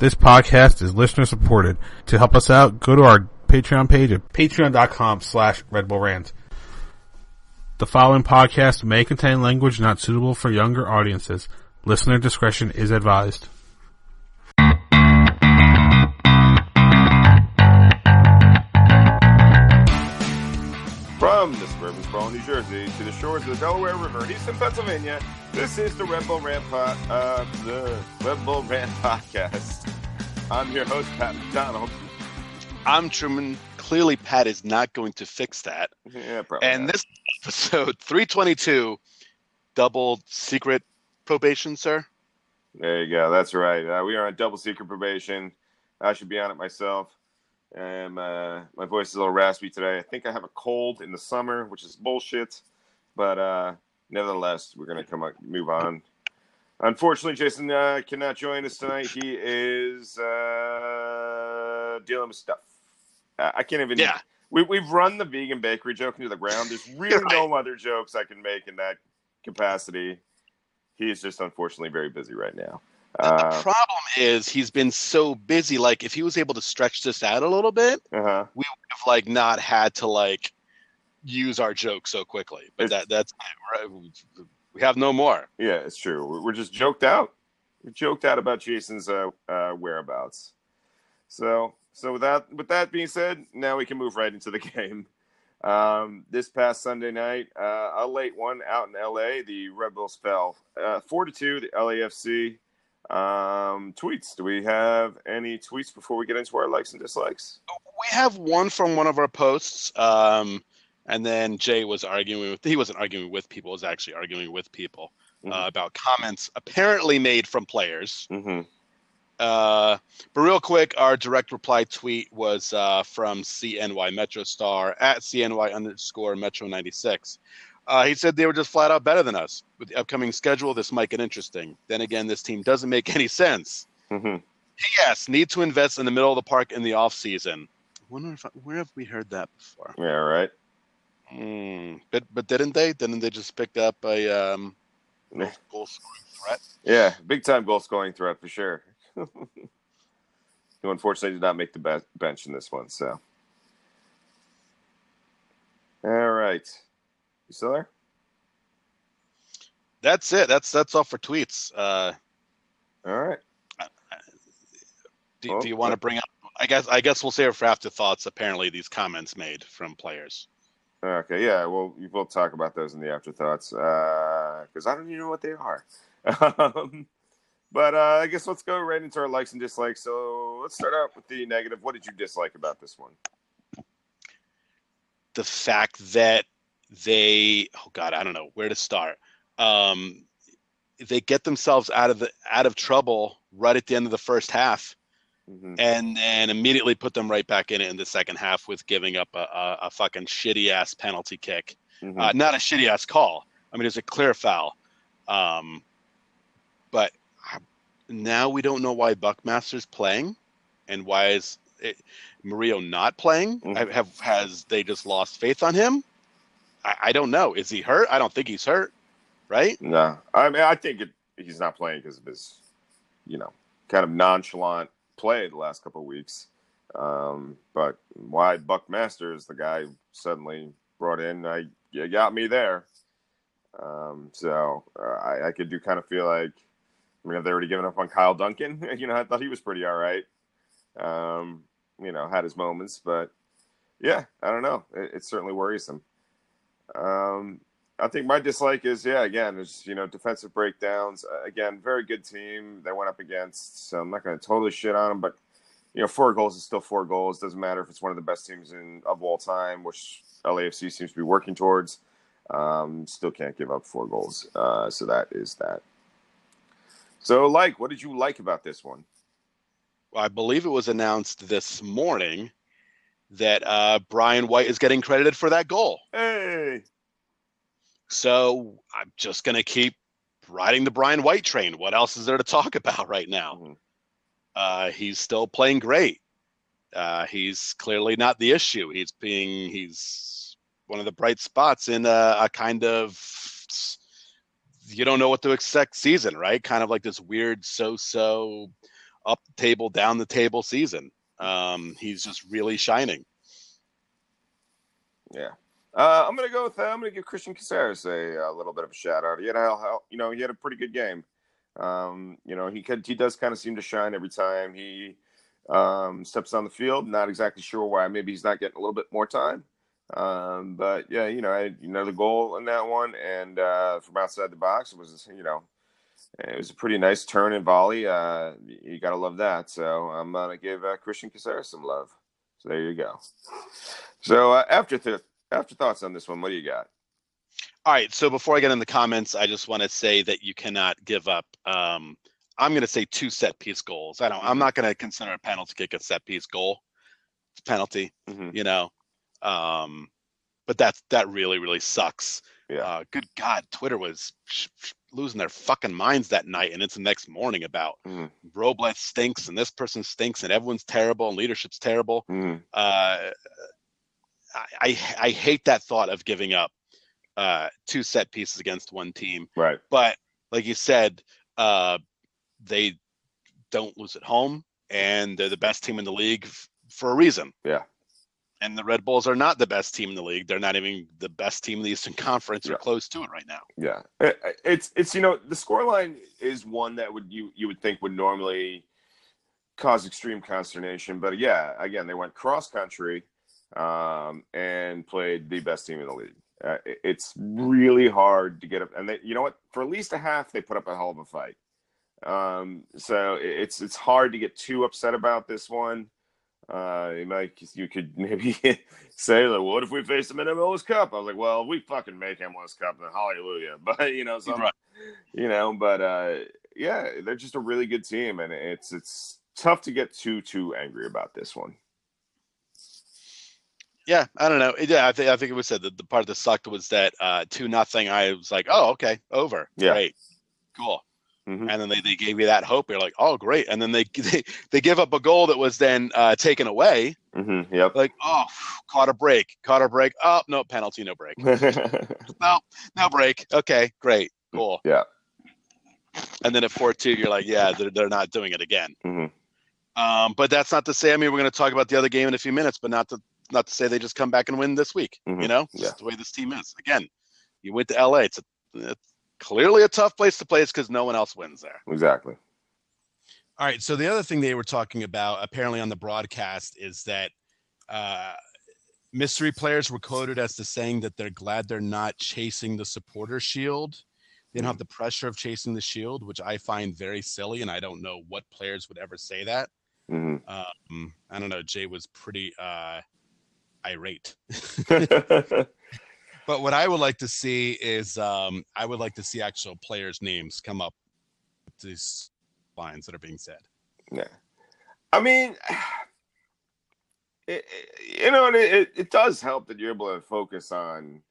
This podcast is listener supported. To help us out, go to our Patreon page at patreon.com slash Red Bull Rant. The following podcast may contain language not suitable for younger audiences. Listener discretion is advised. From the suburban sprawl, New Jersey, to the shores of the Delaware River in eastern Pennsylvania, this is the Red Bull Rant, po- uh, the Red Bull Rant podcast. I'm your host, Pat McDonald. I'm Truman. Clearly, Pat is not going to fix that. Yeah, probably. And not. this episode 322, double secret probation, sir. There you go. That's right. Uh, we are on double secret probation. I should be on it myself. And uh, my voice is a little raspy today. I think I have a cold in the summer, which is bullshit. But uh, nevertheless, we're going to come on, move on. Unfortunately, Jason uh, cannot join us tonight. He is uh, dealing with stuff. I I can't even. Yeah. We, we've run the vegan bakery joke into the ground. There's really no other jokes I can make in that capacity. He is just unfortunately very busy right now. the Uh, problem is he's been so busy. Like, if he was able to stretch this out a little bit, uh-huh. we would have like not had to like use our joke so quickly. But It's- that that's right. We have no more. Yeah, it's true. We're- We're just joked out. We joked out about Jason's uh, uh, whereabouts. So, so with that, with that being said, now we can move right into the game. Um, this past Sunday night, uh, a late one out in LA, the Red Bulls fell uh, four to two. The LAFC. Um, tweets. Do we have any tweets before we get into our likes and dislikes? we have one from one of our posts um and then jay was arguing with he wasn't arguing with people he was actually arguing with people uh, Mhm. about comments apparently made from players Mm-hmm. uh but real quick our direct reply tweet was uh from cny metro star at cny underscore metro 96 uh, he said they were just flat out better than us. With the upcoming schedule, this might get interesting. Then again, this team doesn't make any sense. Mm-hmm. Yes, need to invest in the middle of the park in the off season. Wonder if I, where have we heard that before? Yeah, right. Hmm. But but didn't they? Didn't they just pick up a um, goal scoring threat? Yeah, big time goal scoring threat for sure. Who unfortunately did not make the be- bench in this one. So, all right, you still there? That's it. That's that's all for tweets. Uh, All right. do, Well, do you want to bring up? I guess I guess we'll save it for afterthoughts. Apparently, these comments made from players. Okay, yeah, well, we will talk about those in the afterthoughts because I don't even know what they are. um, but uh, I guess let's go right into our likes and dislikes. So let's start out with the negative. What did you dislike about this one? The fact that they oh god, I don't know where to start. Um, they get themselves out of the out of trouble right at the end of the first half. Hmm and then immediately put them right back in it in the second half with giving up a, a, a fucking shitty ass penalty kick. hmm Uh, not a shitty ass call. I mean, it was a clear foul. Um, but now we don't know why Buckmaster's playing, and why is it, Mario not playing? Mhm. Have, have has they just lost faith on him? I, I don't know. Is he hurt? I don't think he's hurt. Right? No, I mean I think it, he's not playing because of his, you know, kind of nonchalant play the last couple weeks. Um, but why Buckmaster is the guy suddenly brought in? I you got me there. Um, so uh, I, I could do kind of feel like, I mean, have they already given up on Kyle Duncan? you know, I thought he was pretty all right. Um, you know, had his moments, but yeah, I don't know. It, it's certainly worrisome. Um, I think my dislike is, yeah, again, it's, you know, defensive breakdowns. Uh, again, very good team they went up against. So I'm not going to totally shit on them, but, you know, four goals is still four goals. Doesn't matter if it's one of the best teams in of all time, which LAFC seems to be working towards. Um, still can't give up four goals. Uh, so that is that. So, like, what did you like about this one? I believe it was announced this morning that uh, Brian White is getting credited for that goal. Hey, So I'm just gonna keep riding the Brian White train. What else is there to talk about right now? Mhm. Uh, he's still playing great. Uh, he's clearly not the issue. He's being he's one of the bright spots in a, a kind of you don't know what to expect season, right? Kind of like this weird so-so up the table, down the table season. Um, he's just really shining. Yeah. Uh, I'm gonna go with. Uh, I'm gonna give Cristian Cásseres a, a, little bit of a shout out. He had a, you know, he had a pretty good game. Um, you know, he could, he does kind of seem to shine every time he um, steps on the field. Not exactly sure why. Maybe he's not getting a little bit more time. Um, but yeah, you know, I, know, goal in that one, and uh, from outside the box, it was, you know, it was a pretty nice turn and volley. Uh, you gotta love that. So I'm gonna give uh, Cristian Cásseres some love. So there you go. So uh, after th- after thoughts on this one, what do you got? All right. So before I get in the comments, I just want to say that you cannot give up. Um, I'm going to say two set piece goals. I don't. I'm not going to consider a penalty kick a set piece goal. It's penalty. Mm-hmm. You know. Um, but that's that really really sucks. Yeah. Uh, good God, Twitter was sh- sh- losing their fucking minds that night, and it's the next morning about mm. Robles stinks and this person stinks and everyone's terrible and leadership's terrible. Mm. Uh, I, I, hate that thought of giving up uh, two set pieces against one team. Right. But like you said, uh, they don't lose at home, and they're the best team in the league f- for a reason. Yeah. And the Red Bulls are not the best team in the league. They're not even the best team in the Eastern Conference yeah. or close to it right now. Yeah, it's it's you know the scoreline is one that would you you would think would normally cause extreme consternation, but yeah, again they went cross country um, and played the best team in the league. Uh, it's really hard to get up, and they, you know what? For at least a half, they put up a hell of a fight. Um, so it's it's hard to get too upset about this one. Uh, you might you could maybe say like, what if we face them in MLS Cup? I was like, well, we fucking make MLS Cup, then hallelujah. But you know, some, right. you know, but uh, yeah, they're just a really good team, and it's it's tough to get too too angry about this one yeah, I don't know. Yeah, I think I think it was said that the part that sucked was that uh, two nothing. I was like, oh, okay, over. Yeah. Great, cool. Mm-hmm. And then they, they gave you that hope. You're like, oh, great. And then they they, they give up a goal that was then uh, taken away. Mm-hmm. Yep. Like, oh, caught a break, caught a break. Oh, no penalty, no break. no, no break. Okay, great, cool. Yeah. And then at four two, you're like, yeah, they're they're not doing it again. Mm-hmm. Um, but that's not to say. I mean, we're going to talk about the other game in a few minutes, but not to not to say they just come back and win this week. Mm-hmm. You know, yeah. the way this team is. Again, you went to LA. It's, a, it's clearly a tough place to play. It's because no one else wins there. Exactly. All right. So the other thing they were talking about, apparently on the broadcast, is that uh, mystery players were quoted as to saying that they're glad they're not chasing the supporter shield. They don't have the pressure of chasing the shield, which I find very silly, and I don't know what players would ever say that. Mm-hmm. Um, I don't know. Jay was pretty uh, irate. but what I would like to see is um, I would like to see actual players' names come up these lines that are being said. Yeah, I mean, it, you know, it, it does help that you're able to focus on.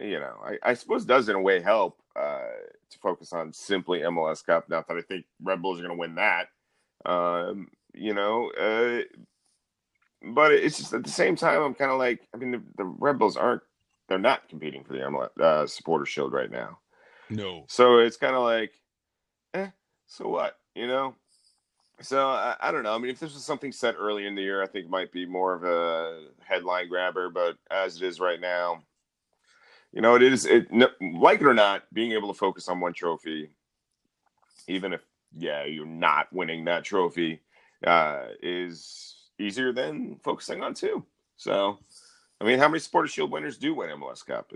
You know, I, I suppose does in a way help uh, to focus on simply MLS Cup. Not that I think Red Bulls are going to win that. Um, you know, uh, but it's just at the same time, I'm kind of like, I mean, the, the Red Bulls aren't, they're not competing for the MLS uh, supporter shield right now. No. So it's kind of like, eh, so what, you know? So I, I, don't know. I mean, if this was something set early in the year, I think it might be more of a headline grabber. But as it is right now, you know, it is it like it or not, being able to focus on one trophy, even if yeah, you're not winning that trophy, uh, is easier than focusing on two. So, I mean, how many Supporter Shield winners do win MLS Cup?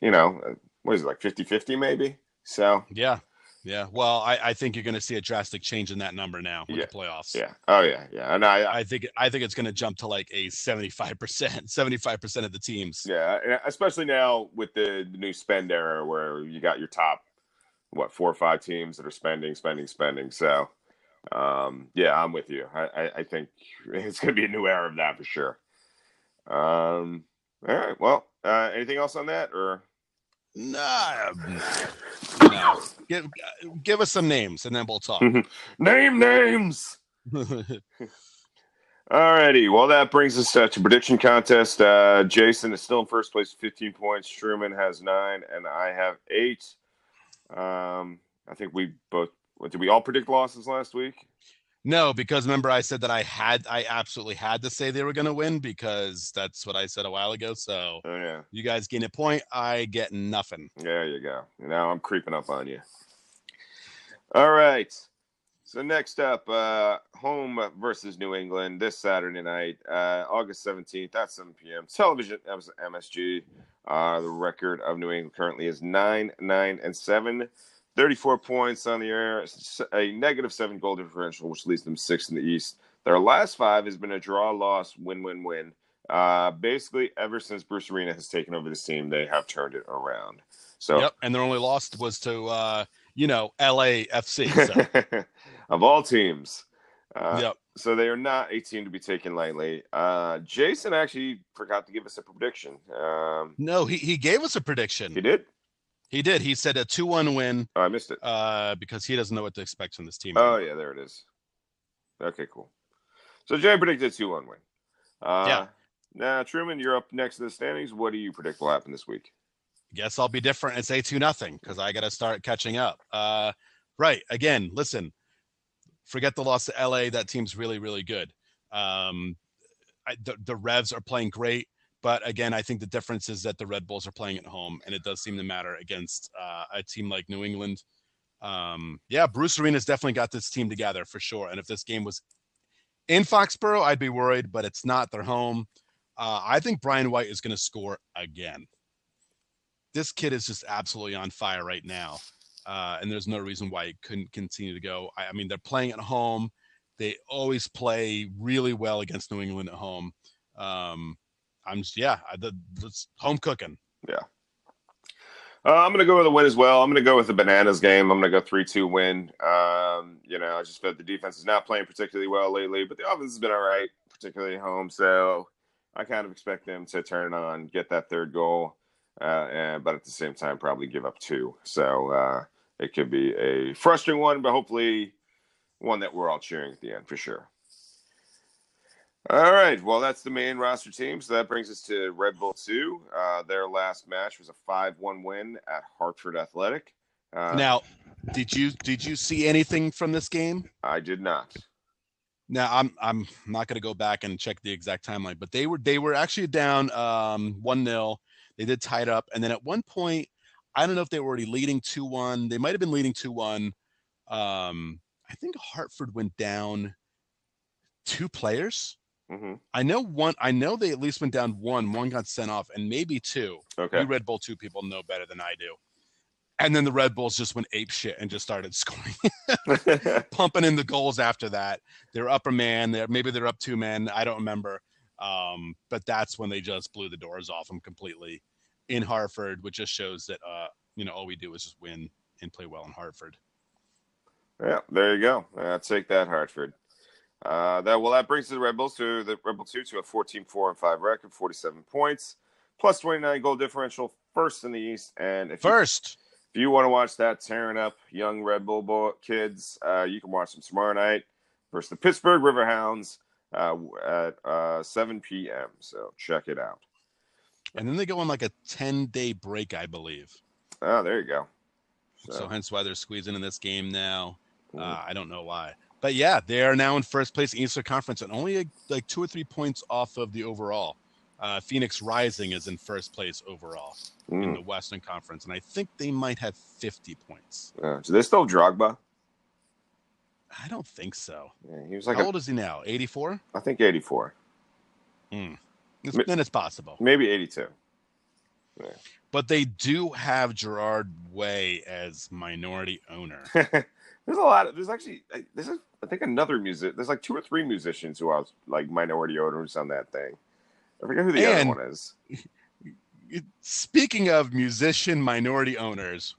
You know, uh, what is it, like 50 50 maybe? So, yeah. Yeah, well, I, I think you're going to see a drastic change in that number now with yeah. the playoffs. Yeah. Oh yeah, yeah. And I, I think I think it's going to jump to like a 75 percent, 75 percent of the teams. Yeah, especially now with the, the new spend era where you got your top what four or five teams that are spending, spending, spending. So um, yeah, I'm with you. I, I, I think it's going to be a new era of that for sure. Um, all right. Well, uh, anything else on that or? Nah, no. Give, give us some names and then we'll talk. Name names. Alrighty, well that brings us uh, to prediction contest. Uh, Jason is still in first place, fifteen points. Truman has nine, and I have eight. Um, I think we both did we all predict losses last week? No, because remember I said that I had I absolutely had to say they were going to win because that's what I said a while ago. So Oh yeah, you guys gain a point, I get nothing. there you go. Now I'm creeping up on you. All right. So next up, uh, home versus New England this Saturday night, uh, August 17th at 7 p.m. Television MSG. Uh, the record of New England currently is 9 9 and 7. 34 points on the air, a negative seven goal differential, which leaves them sixth in the East. Their last five has been a draw, loss, win, win, win. Uh, basically, ever since Bruce Arena has taken over this team, they have turned it around. So, Yep, and their only loss was to uh, you know LAFC. So. of all teams, uh, yep. so they are not a team to be taken lightly. Uh, Jason actually forgot to give us a prediction. Um, No, he, he gave us a prediction. he did. He did. He said a two-one win Oh, I missed it. uh, because he doesn't know what to expect from this team. Oh yeah, there it is. Okay, cool. So Jay predicted two one win. Uh, Yeah. Now Truman, you're up next to the standings. What do you predict will happen this week? Guess I'll be different and say two nothing because I got to start catching up. Uh, right. Again, listen. Forget the loss to LA. That team's really, really good. Um, I, the, the Revs are playing great, but again, I think the difference is that the Red Bulls are playing at home, and it does seem to matter against uh, a team like New England. Um, yeah, Bruce Arena's definitely got this team together for sure. And if this game was in Foxborough, I'd be worried, but it's not. They're home. Uh, I think Brian White is going to score again. This kid is just absolutely on fire right now, uh, and there's no reason why he couldn't continue to go. I, I mean, they're playing at home. They always play really well against New England at home. Um, I'm just, yeah, I- the, it's home cooking. Yeah. Uh, I'm going to go with a win as well. I'm going to go with the Bananas game. I'm going to go 3 2 win. Um, you know, I just felt the defense is not playing particularly well lately, but the offense has been all right, particularly at home. So I kind of expect them to turn on, get that third goal, uh, and, but at the same time, probably give up two. So uh, it could be a frustrating one, but hopefully one that we're all cheering at the end for sure. All right. Well, that's the main roster team. So that brings us to Red Bull 2. Uh, their last match was a 5 1 win at Hartford Athletic. Uh, now, did you did you see anything from this game? I did not. Now I'm I'm not going to go back and check the exact timeline, but they were they were actually down um, one 0 They did tie it up, and then at one point, I don't know if they were already leading two one. They might have been leading two one. Um, I think Hartford went down two players. Hmm I know one. I know they at least went down one. One got sent off, and maybe two. Okay. You Red Bull two people know better than I do. And then the Red Bulls just went ape shit and just started scoring pumping in the goals after that. They're up a man. They're maybe they're up two men. I don't remember. Um, but that's when they just blew the doors off them completely in Hartford, which just shows that uh, you know all we do is just win and play well in Hartford. yeah, there you go. Uh, take that, Hartford. Uh, that well, that brings the Red Bulls to the Red Bull two to a 14-4 and five record, 47 points, plus 29 goal differential, first in the East. And if you, First, if you want to watch that tearing up young Red Bull boy, kids, uh, you can watch them tomorrow night versus the Pittsburgh Riverhounds uh, at uh, 7 p.m. So check it out. and then they go on like a ten day break, I believe. Oh, there you go. So, hence why they're squeezing in this game now. Mhm. Uh, I don't know why, but yeah, they are now in first place in Eastern Conference and only like, like two or three points off of the overall. Uh, Phoenix Rising is in first place overall in Mm. the Western Conference, and I think they might have 50 points. Uh, do they still Drogba? I don't think so. Yeah, he was like, How a, old is he now? 84? I think 84, It's, Mi- then it's possible. maybe 82. But they do have Gerard Way as minority owner. there's a lot of there's actually there's a, I think another music there's like two or three musicians who are like minority owners on that thing. I forget who the And- other one is. Speaking of musician minority owners,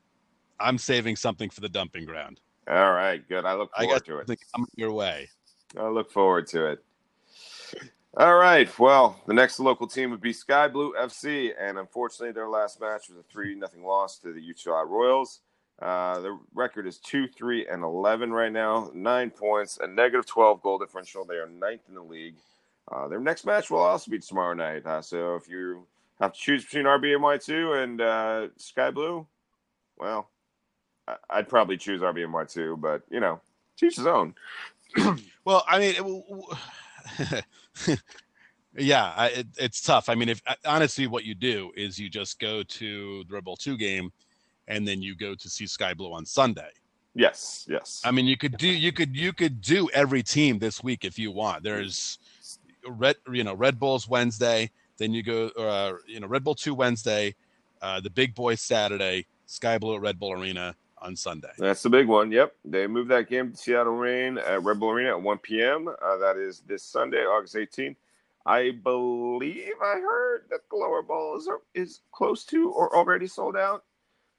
I'm saving something for the dumping ground. All right, good. I look I forward got to it. coming your way. I look forward to it. All right. Well, the next local team would be Sky Blue FC, and unfortunately, their last match was a three nothing loss to the Utah Royals. Uh, the record is two, three, and eleven right now. Nine points, a negative twelve goal differential. They are ninth in the league. Uh, their next match will also be tomorrow night. Uh, so if you have to choose between RBNY two and uh, Sky Blue, well, I- I'd probably choose RBNY two, but you know, teach his own. Well, I mean, it, yeah, I, it, it's tough. I mean, if honestly, what you do is you just go to the Bull Two game, and then you go to see Sky Blue on Sunday. Yes, yes. I mean, you could do you could you could do every team this week if you want. There's red you know Red Bulls Wednesday, then you go uh, you know Red Bull Two Wednesday, uh, the Big Boys Saturday, Sky Blue at Red Bull Arena on Sunday. That's the big one. Yep, they moved that game to Seattle Reign at Red Bull Arena at 1 p.m. Uh, that is this Sunday, August 18th. I believe I heard that the lower bowl is is close to or already sold out.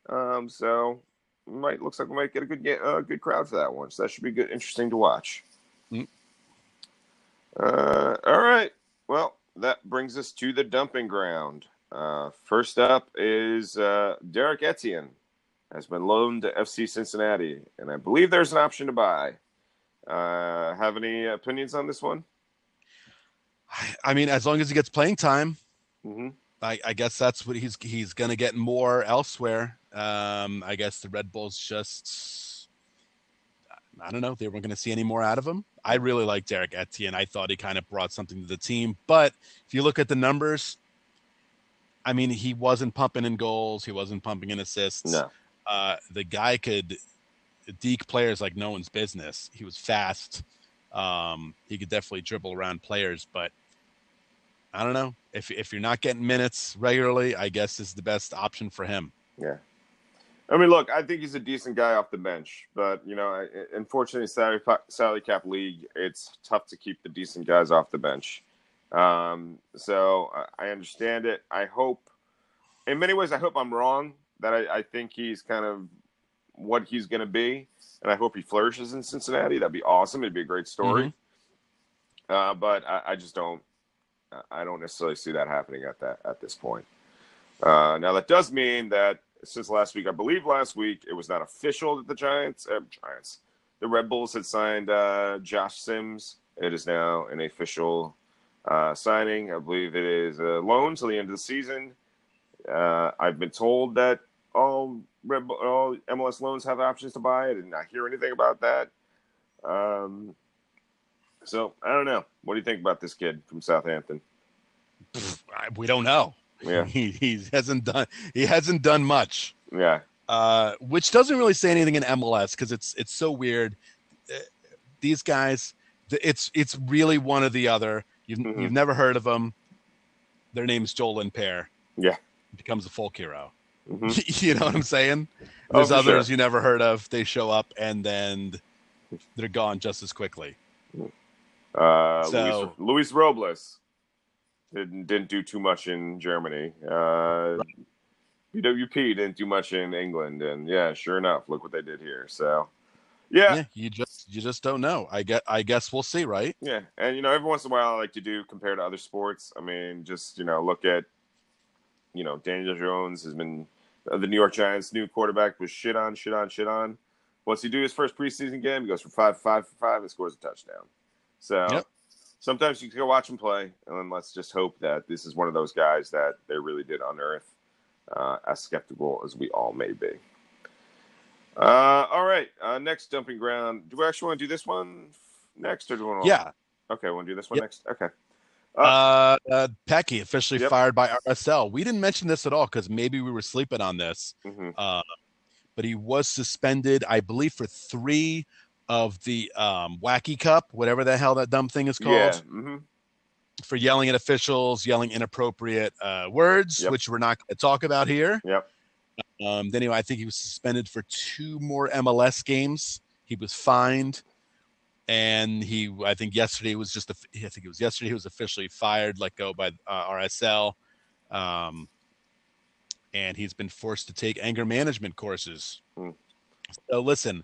Um, so might looks like we might get a good ga- uh, good crowd for that one. So that should be good, interesting to watch. Mm. Uh, all right. Well, that brings us to the dumping ground. Uh, first up is uh, Derrick Etienne has been loaned to FC Cincinnati, and I believe there's an option to buy. Uh, have any opinions on this one? I mean, as long as he gets playing time, Mm-hmm. I, I guess that's what he's he's going to get more elsewhere. Um, I guess the Red Bulls just, I don't know, they weren't going to see any more out of him. I really like Derrick Etienne. I thought he kind of brought something to the team. But if you look at the numbers, I mean, he wasn't pumping in goals, he wasn't pumping in assists. No. Uh, the guy could deke players like no one's business. He was fast. Um, he could definitely dribble around players, but I don't know if if you're not getting minutes regularly, I guess is the best option for him. Yeah. I mean, look, I think he's a decent guy off the bench, but you know, unfortunately, salary salary cap league, it's tough to keep the decent guys off the bench. Um, so I- understand it. I hope, in many ways, I hope I'm wrong. That I, I think he's kind of what he's going to be, and I hope he flourishes in Cincinnati. That'd be awesome. It'd be a great story. Uh, but I, I just don't. I don't necessarily see that happening at that at this point. Uh, now that does mean that since last week, I believe last week it was not official that the Giants, uh, Giants, the Red Bulls had signed uh, Josh Sims. It is now an official uh, signing. I believe it is a loan till the end of the season. Uh, I've been told that all Red Bull, all MLS loans have options to buy. I did not hear anything about that. Um, so I don't know. What do you think about this kid from Southampton? We don't know. Yeah. He he hasn't done he hasn't done much. Yeah, Uh, which doesn't really say anything in MLS because it's it's so weird. Uh, These guys, it's it's really one or the other. You've Mhm. you've never heard of them. Their name's Joel and Pear. Yeah. becomes a folk hero. hmm you know what I'm saying? Oh, There's for others sure. you never heard of. They show up and then they're gone just as quickly. Uh, So- Luis, Luis Robles didn't didn't do too much in Germany. Uh, BWP didn't do much in England, and yeah, sure enough, look what they did here. So, yeah, Yeah, you just you just don't know. I get I guess we'll see, right? yeah, and you know, every once in a while, I like to do compared to other sports. I mean, just you know, look at you know, Daniel Jones has been uh, the New York Giants' new quarterback was shit on, shit on, shit on. Once he do his first preseason game, he goes for five, five for five, and scores a touchdown. So Yep. sometimes you can go watch him play, and then let's just hope that this is one of those guys that they really did unearth, uh, as skeptical as we all may be. Uh, all right, uh, next dumping ground. Do we actually want to do this one next, or do we want to? Yeah. Okay, want to do this one Yep. next? Okay. Uh, uh Petke officially Yep. fired by RSL. We didn't mention this at all because maybe we were sleeping on this. hmm Uh, but he was suspended, I believe, for three of the um, Wacky Cup, whatever the hell that dumb thing is called, Yeah. hmm for yelling at officials, yelling inappropriate uh, words, Yep. which we're not going to talk about here. Yep. Um, then anyway, I think he was suspended for two more MLS games. He was fined, and he, I think yesterday was just, a, I think it was yesterday he was officially fired, let go by uh, RSL, um, and he's been forced to take anger management courses. Hmm. So listen,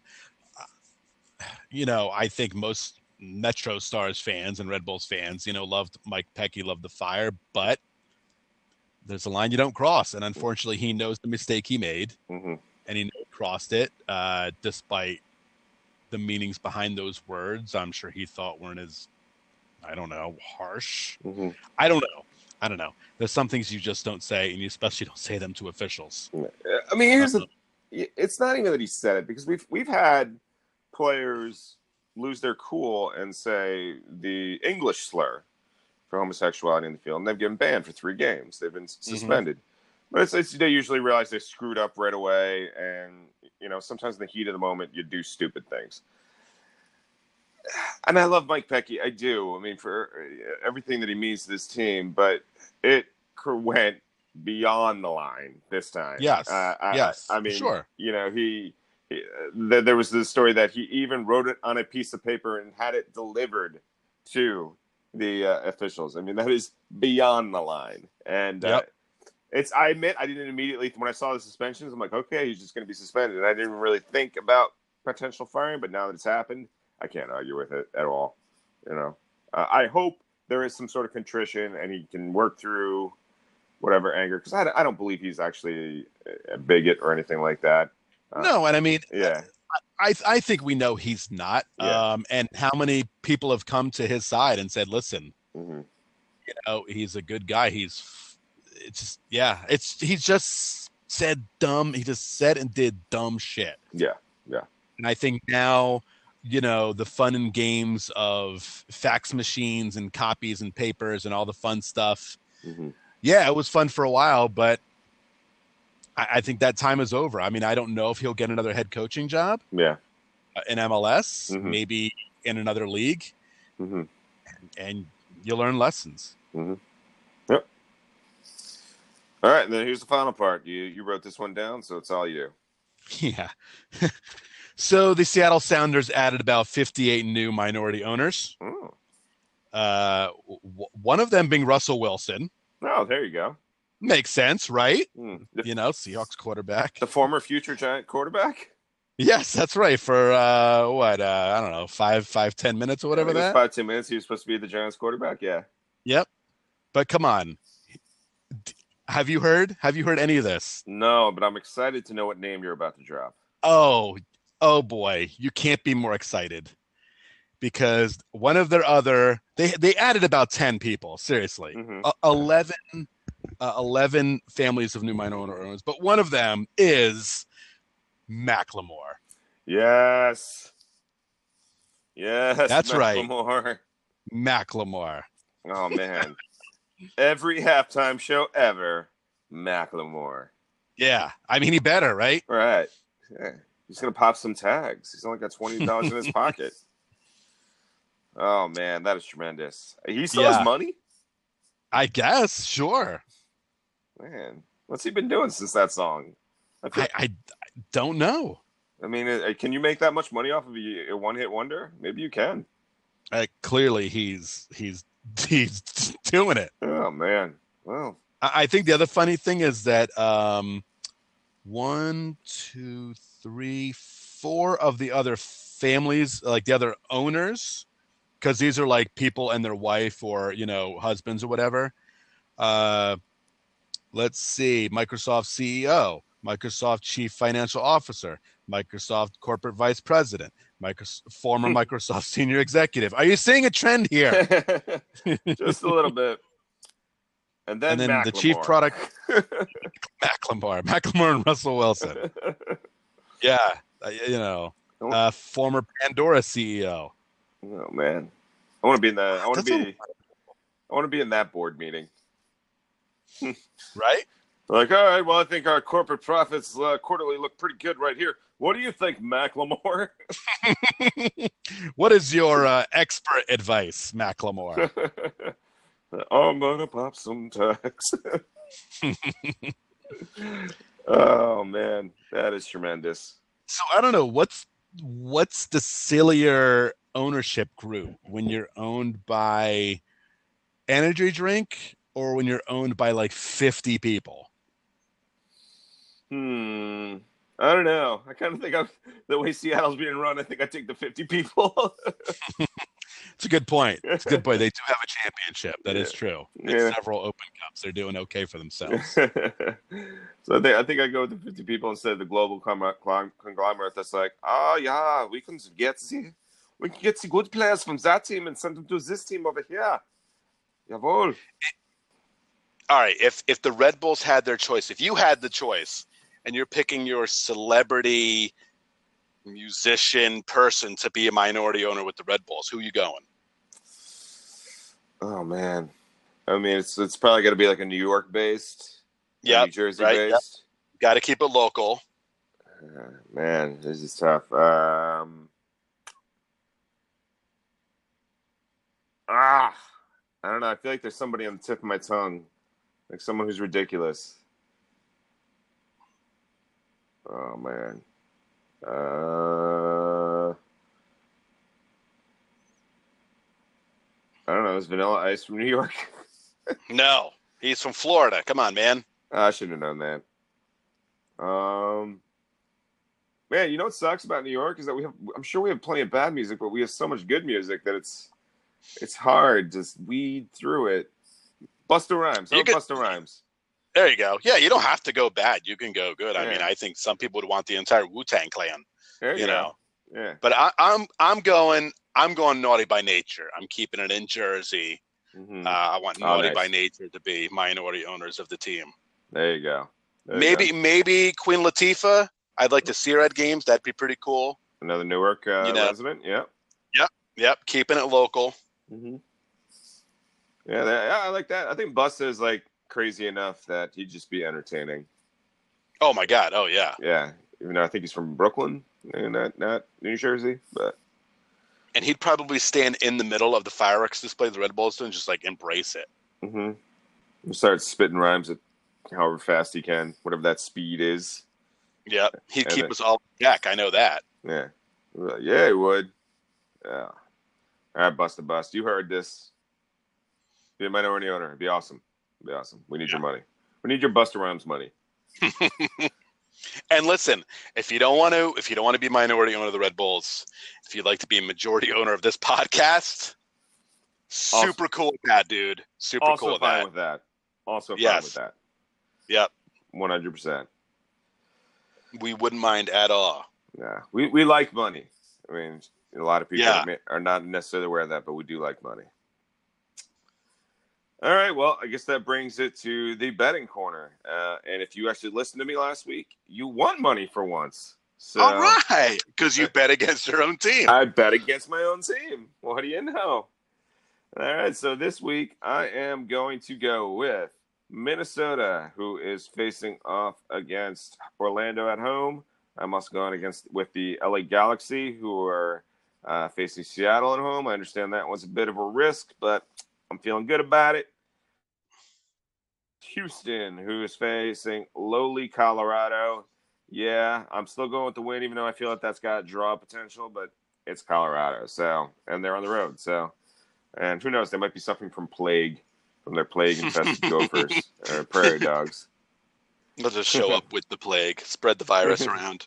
you know, I think most Metro Stars fans and Red Bulls fans, you know, loved Mike Petke, loved the fire, but there's a line you don't cross, and unfortunately, he knows the mistake he made, hmm and he crossed it, uh, despite the meanings behind those words. I'm sure he thought weren't as, I don't know, harsh. hmm I don't know. I don't know. There's some things you just don't say, and you especially don't say them to officials. I mean, here's the. It's not even that he said it because we've we've had players lose their cool and say the English slur for homosexuality in the field, and they've been banned for three games. They've been suspended. But it's, it's, they usually realize they screwed up right away, and you know sometimes in the heat of the moment you do stupid things. And I love Mike Petke. I do. I mean, for everything that he means to this team, but it went beyond the line this time. Yes. Uh, I, yes. I, mean, sure. you know, he, uh, there was the story that he even wrote it on a piece of paper and had it delivered to the uh, officials. I mean, that is beyond the line. And uh, it's, I admit, I didn't immediately, when I saw the suspensions, I'm like, okay, he's just going to be suspended. And I didn't really think about potential firing, but now that it's happened, I can't argue with it at all. You know, uh, I hope there is some sort of contrition and he can work through whatever anger because I, I don't believe he's actually a bigot or anything like that. Uh, no, and I mean, Yeah. I I think we know he's not. Yeah. Um, and how many people have come to his side and said, "Listen, hmm you know, he's a good guy. He's it's just yeah, it's he's just said dumb. He just said and did dumb shit. Yeah. Yeah. And I think now, you know, the fun and games of fax machines and copies and papers and all the fun stuff. hmm Yeah, it was fun for a while, but I, I think that time is over. I mean, I don't know if he'll get another head coaching job Yeah. uh, in MLS, Mhm. maybe in another league, hmm and you'll learn lessons. Yep. All right. And then here's the final part. You you wrote this one down, so it's all you. Yeah. so the Seattle Sounders added about 58 new minority owners. Oh, Uh, w- one of them being Russell Wilson. oh there you go. Makes sense, right? The, You know, Seahawks quarterback. the former future giant quarterback. Yes, that's right. For uh, what? Uh, I don't know, five, five, ten minutes or whatever I think it was that. Five ten minutes. He was supposed to be the Giants quarterback. Yeah. Yep. But come on, have you heard? Have you heard any of this? No, but I'm excited to know what name you're about to drop. Oh, oh boy, you can't be more excited because one of their other they they added about ten people. Seriously, hmm uh, 11, uh, 11 families of new minority owners, but one of them is Macklemore. Yes. Yes. That's right. Macklemore. Macklemore. Oh man. Every halftime show ever, Macklemore. Yeah, I mean he better, right? Right. Yeah. He's gonna pop some tags. He's only got twenty dollars in his pocket. Oh man, that is tremendous. He still Yeah. has money? I guess, sure. Man, what's he been doing since that song? I, feel- I, I, don't know. I mean, uh, can you make that much money off of a, a one-hit wonder? Maybe you can. Uh, clearly, he's he's he's doing it. Oh man. Well, I I think the other funny thing is that um, one, two, three, four of the other families, like the other owners, because these are like people and their wife or you know husbands or whatever. Uh, let's see: Microsoft CEO, Microsoft Chief Financial Officer, Microsoft Corporate Vice President, Microsoft, former Microsoft Senior Executive. Are you seeing a trend here? just a little bit. And then, and then the chief product, Macklemore, Macklemore and Russell Wilson. Yeah, uh, you know, uh, former Pandora CEO. oh man, I want to be in the. I want to be. I want to be in that board meeting. Right? Like, all right, well, I think our corporate profits uh, quarterly look pretty good right here. What do you think, Macklemore? what is your uh, expert advice, Macklemore? I'm gonna pop some tags. oh man, that is tremendous. so I don't know what's what's the sillier ownership group when you're owned by energy drink or when you're owned by like 50 people. Hmm. I don't know. I kind of think I'm the way Seattle's being run. I think I take the 50 people. It's a good point. It's a good point. They do have a championship. That is Yeah. true. Yeah. Several open cups. They're doing okay for themselves. so I think I think I go with the 50 people instead of the global conglomerate that's like, oh yeah, we can get the we can get the good players from that team and send them to this team over here. Jawohl. All right if if the red bulls had their choice if you had the choice and you're picking your celebrity musician person to be a minority owner with the Red Bulls? Who are you going? Oh man, I mean it's it's probably going to be like a New York based, yeah, New Jersey right, yep. based. Got to keep it local. Uh, man, this is tough. Um, ah, I don't know. I feel like there's somebody on the tip of my tongue, like someone who's ridiculous. Oh man. Uh, I don't know. Is Vanilla Ice from New York? No, he's from Florida. Come on, man. I shouldn't have known that. Um, man, you know what sucks about New York is that we have. I'm sure we have plenty of bad music, but we have so much good music that it's it's hard to weed through it. Busta Rhymes, You oh, could- Busta Rhymes. There you go. Yeah, you don't have to go bad. You can go good. I mean, I think some people would want the entire Wu Tang Clan. There you, You go. know, Yeah. but I, I'm I'm going I'm going naughty by nature. I'm keeping it in Jersey. Mhm. Uh, I want Oh, naughty nice. by nature to be minority owners of the team. there you go. There you maybe go. maybe Queen Latifah. I'd like to see her at games. That'd be pretty cool. another Newark uh, You know. resident. Yeah. Yep, Yep. keeping it local. hmm Yeah, that, yeah, I like that. I think Busta is like crazy enough that he'd just be entertaining. Oh my God. Oh yeah. Yeah, even though I think he's from Brooklyn and not not New Jersey, but And he'd probably stand in the middle of the fireworks display, the Red Bulls, and just like embrace it. mm-hmm. start spitting rhymes at however fast he can, whatever that speed is. Yep. He'd And keep it- us all back. I know that. Yeah, yeah, he would. Yeah. All right, bust a bust. You heard this. Be a minority owner. It'd be awesome. It'd be awesome. We need your money. We need your Busta Rhymes money. And listen, if you don't want to, if you don't want to be minority owner of the Red Bulls, if you'd like to be a majority owner of this podcast, Also- super cool with that, dude. Super also cool with fine that. with that. Also fine Yes. with that. Yep. One hundred percent. We wouldn't mind at all. Yeah, we we like money. I mean, a lot of people Yeah. are not necessarily aware of that, but we do like money. All right, well, I guess that brings it to the betting corner. Uh, and if you actually listened to me last week, you won money for once. So all right, because you bet against your own team. I bet against my own team. What do you know? All right, so this week I am going to go with Minnesota, who is facing off against Orlando at home. I'm also going against with the LA Galaxy, who are uh, facing Seattle at home. I understand that one's a bit of a risk, but I'm feeling good about it. Houston, who is facing lowly Colorado. Yeah, I'm still going with the win, even though I feel like that's got draw potential, but it's Colorado. So, and they're on the road. So, and who knows? They might be suffering from plague, from their plague infested gophers or prairie dogs. They'll just show up with the plague, spread the virus around.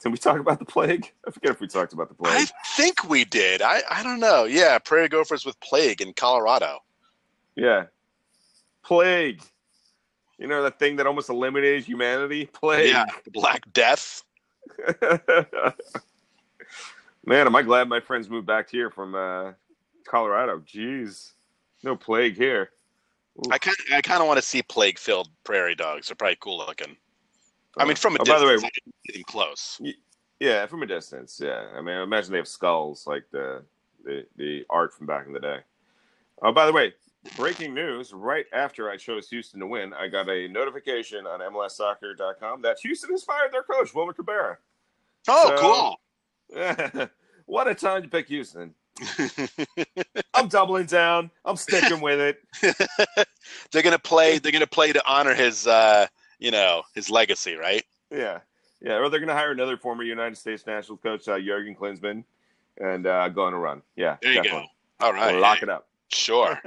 Did we talk about the plague? I forget if we talked about the plague. I think we did. I, I don't know. Yeah, prairie gophers with plague in Colorado. Yeah. Plague. You know that thing that almost eliminated humanity? Plague. Yeah, Black Death. Man, am I glad my friends moved back here from uh, Colorado. Jeez. No plague here. Ooh. I kind I kind of want to see plague filled prairie dogs. They're probably cool looking. I mean, from a Oh, by the way, distance, getting close. Yeah, from a distance. Yeah, I mean, I imagine they have skulls like the the, the art from back in the day. Oh, by the way, breaking news! Right after I chose Houston to win, I got a notification on MLSsoccer.com that Houston has fired their coach Wilmer Cabrera. Oh, So- what a time to pick Houston! I'm doubling down. I'm sticking with it. they're gonna play. They're gonna play to honor his, uh, you know, his legacy, right? Yeah, yeah. Or they're going to hire another former United States national coach, uh, Jurgen Klinsmann, and uh, go on a run. Yeah, There you definitely. go. All right, Lock it up. Sure.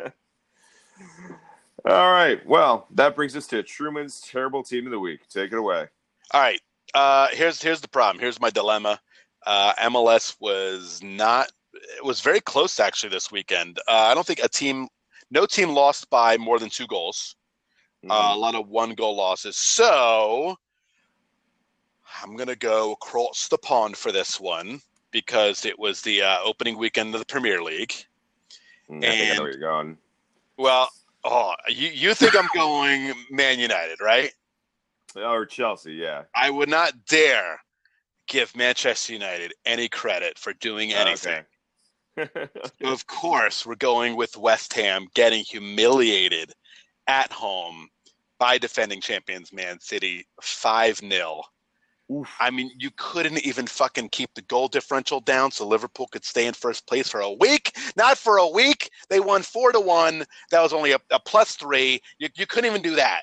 All right. Well, that brings us to Truman's terrible team of the week. Take it away. All right. Uh, here's here's the problem. Here's my dilemma. Uh, MLS was not. It was very close actually this weekend. Uh, I don't think a team, no team lost by more than two goals. Uh, a lot of one goal losses. So I'm gonna go across the pond for this one because it was the uh, opening weekend of the Premier League. Mm, I think I know where you're going. Well, oh, you you think I'm going Man United, right? Or Chelsea, yeah. I would not dare give Manchester United any credit for doing anything. Okay. Of course, we're going with West Ham getting humiliated at home by defending champions Man City 5 0. Oof. I mean, you couldn't even fucking keep the goal differential down so Liverpool could stay in first place for a week. Not for a week. They won 4 to 1. That was only a, a plus three. You, you couldn't even do that.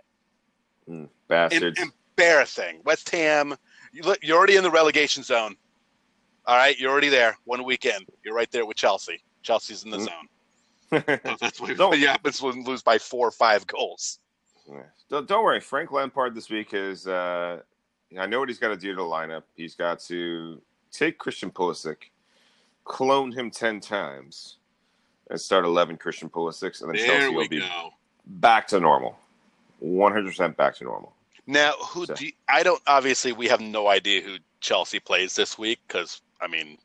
Em- Bastards. embarrassing. West Ham, you look, you're already in the relegation zone. All right, you're already there. One weekend, you're right there with Chelsea. Chelsea's in the Mm. zone. That's what what happens when lose by four or five goals. Don't, don't worry. Frank Lampard this week is. Uh, I know what he's got to do to the lineup. He's got to take Christian Pulisic, clone him ten times, and start eleven Christian Pulisics, and then Chelsea will be go. back to normal, one hundred percent back to normal. Now, who So- do you- I don't obviously we have no idea who Chelsea plays this week because I mean,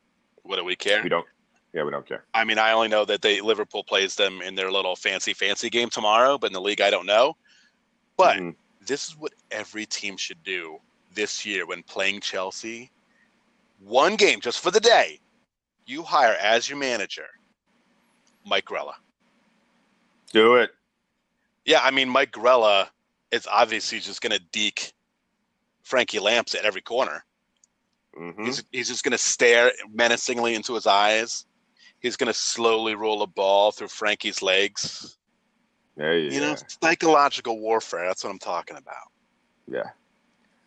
what do we care? We don't. Yeah, we don't care. I mean, I only know that they Liverpool plays them in their little fancy fancy game tomorrow, but in the league I don't know. But Mhm. this is what every team should do this year when playing Chelsea. One game just for the day. You hire as your manager Mike Grella. do it. Yeah, I mean Mike Grella is obviously just going to deke Frankie Lamps at every corner. hmm He's he's just going to stare menacingly into his eyes. He's going to slowly roll a ball through Frankie's legs. There you, You know, psychological warfare. That's what I'm talking about. Yeah.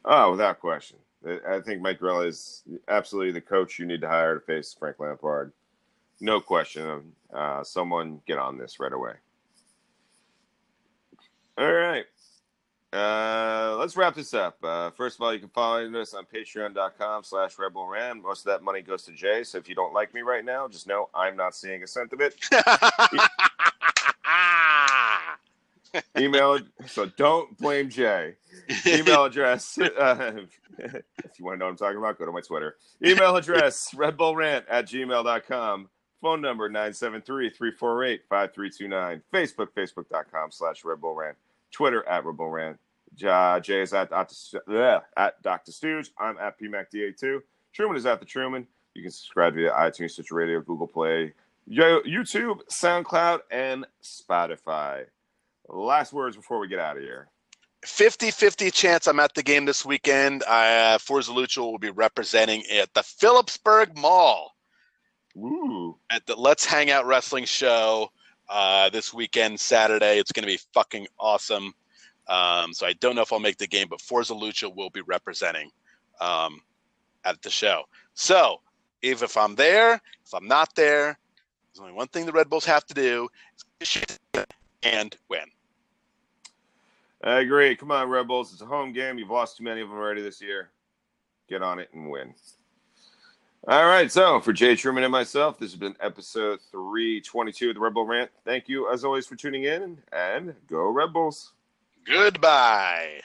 Oh, without question. I- think Mike Grella is absolutely the coach you need to hire to face Frank Lampard. No question. Uh, someone get on this right away. All right. Uh, let's wrap this up. Uh, first of all, you can follow us on patreon.com slash redbullrant. Most of that money goes to Jay. So if you don't like me right now, just know I'm not seeing a cent of it. Email so don't blame Jay. Email address, uh, if you want to know what I'm talking about, go to my Twitter. Email address, redbullrant at gmail.com. Phone number, 973-348-5329. Facebook, facebook.com slash redbullrant. Twitter, at redbullrant. Ja, Jay is at, Dr. At Dr. Stooge. I'm at PMACDA2. Truman is at The Truman. You can subscribe via iTunes, Stitcher Radio, Google Play, Yo- YouTube, SoundCloud, and Spotify. Last words before we get out of here. 50-50 chance I'm at the game this weekend. Uh, Forza Lucha will be representing at the Phillipsburg Mall Ooh. at the Let's Hang Out Wrestling show uh, this weekend, Saturday. It's going to be fucking awesome. Um, so I don't know if I'll make the game, but Forza Lucha will be representing um, at the show. So if, if I'm there, if I'm not there, there's only one thing the Red Bulls have to do and win. I agree. Come on, Red Bulls. It's a home game. You've lost too many of them already this year. Get on it and win. All right. So, for Jay Truman and myself, this has been episode 322 of the Red Bull Rant. Thank you, as always, for tuning in and go, Red Bulls. Goodbye.